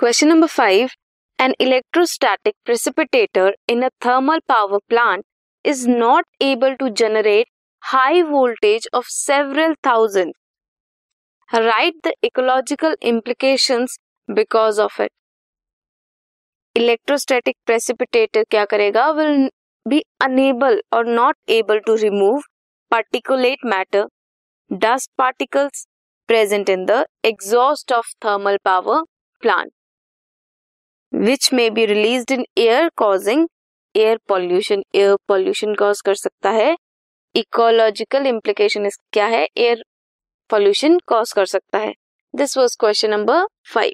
Question number 5. An electrostatic precipitator in a thermal power plant is not able to generate high voltage of several thousand. Write the ecological implications because of it. Electrostatic precipitator क्या करेगा? Will be unable or not able to remove particulate matter, dust particles present in the exhaust of thermal power plant, Which may be release in air causing air pollution air pollution cause कर सकता है। Ecological implication क्या है? Air pollution cause कर सकता है। This was question number five